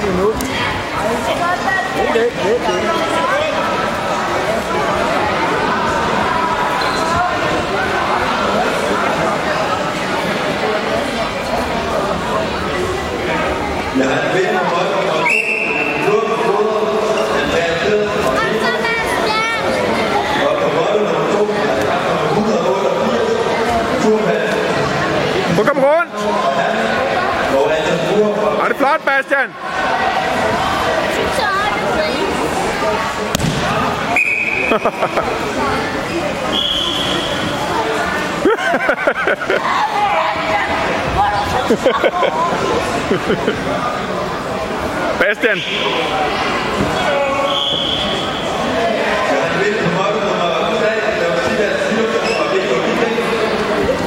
det nu. Det, det, det, det. Jeg har en ven på højre og hovedet. Andreas Peder og Og på højre nummer to. Nummer 188. Turpas. Prøv at komme rundt. Og Er det flot, Bastian? Bastian.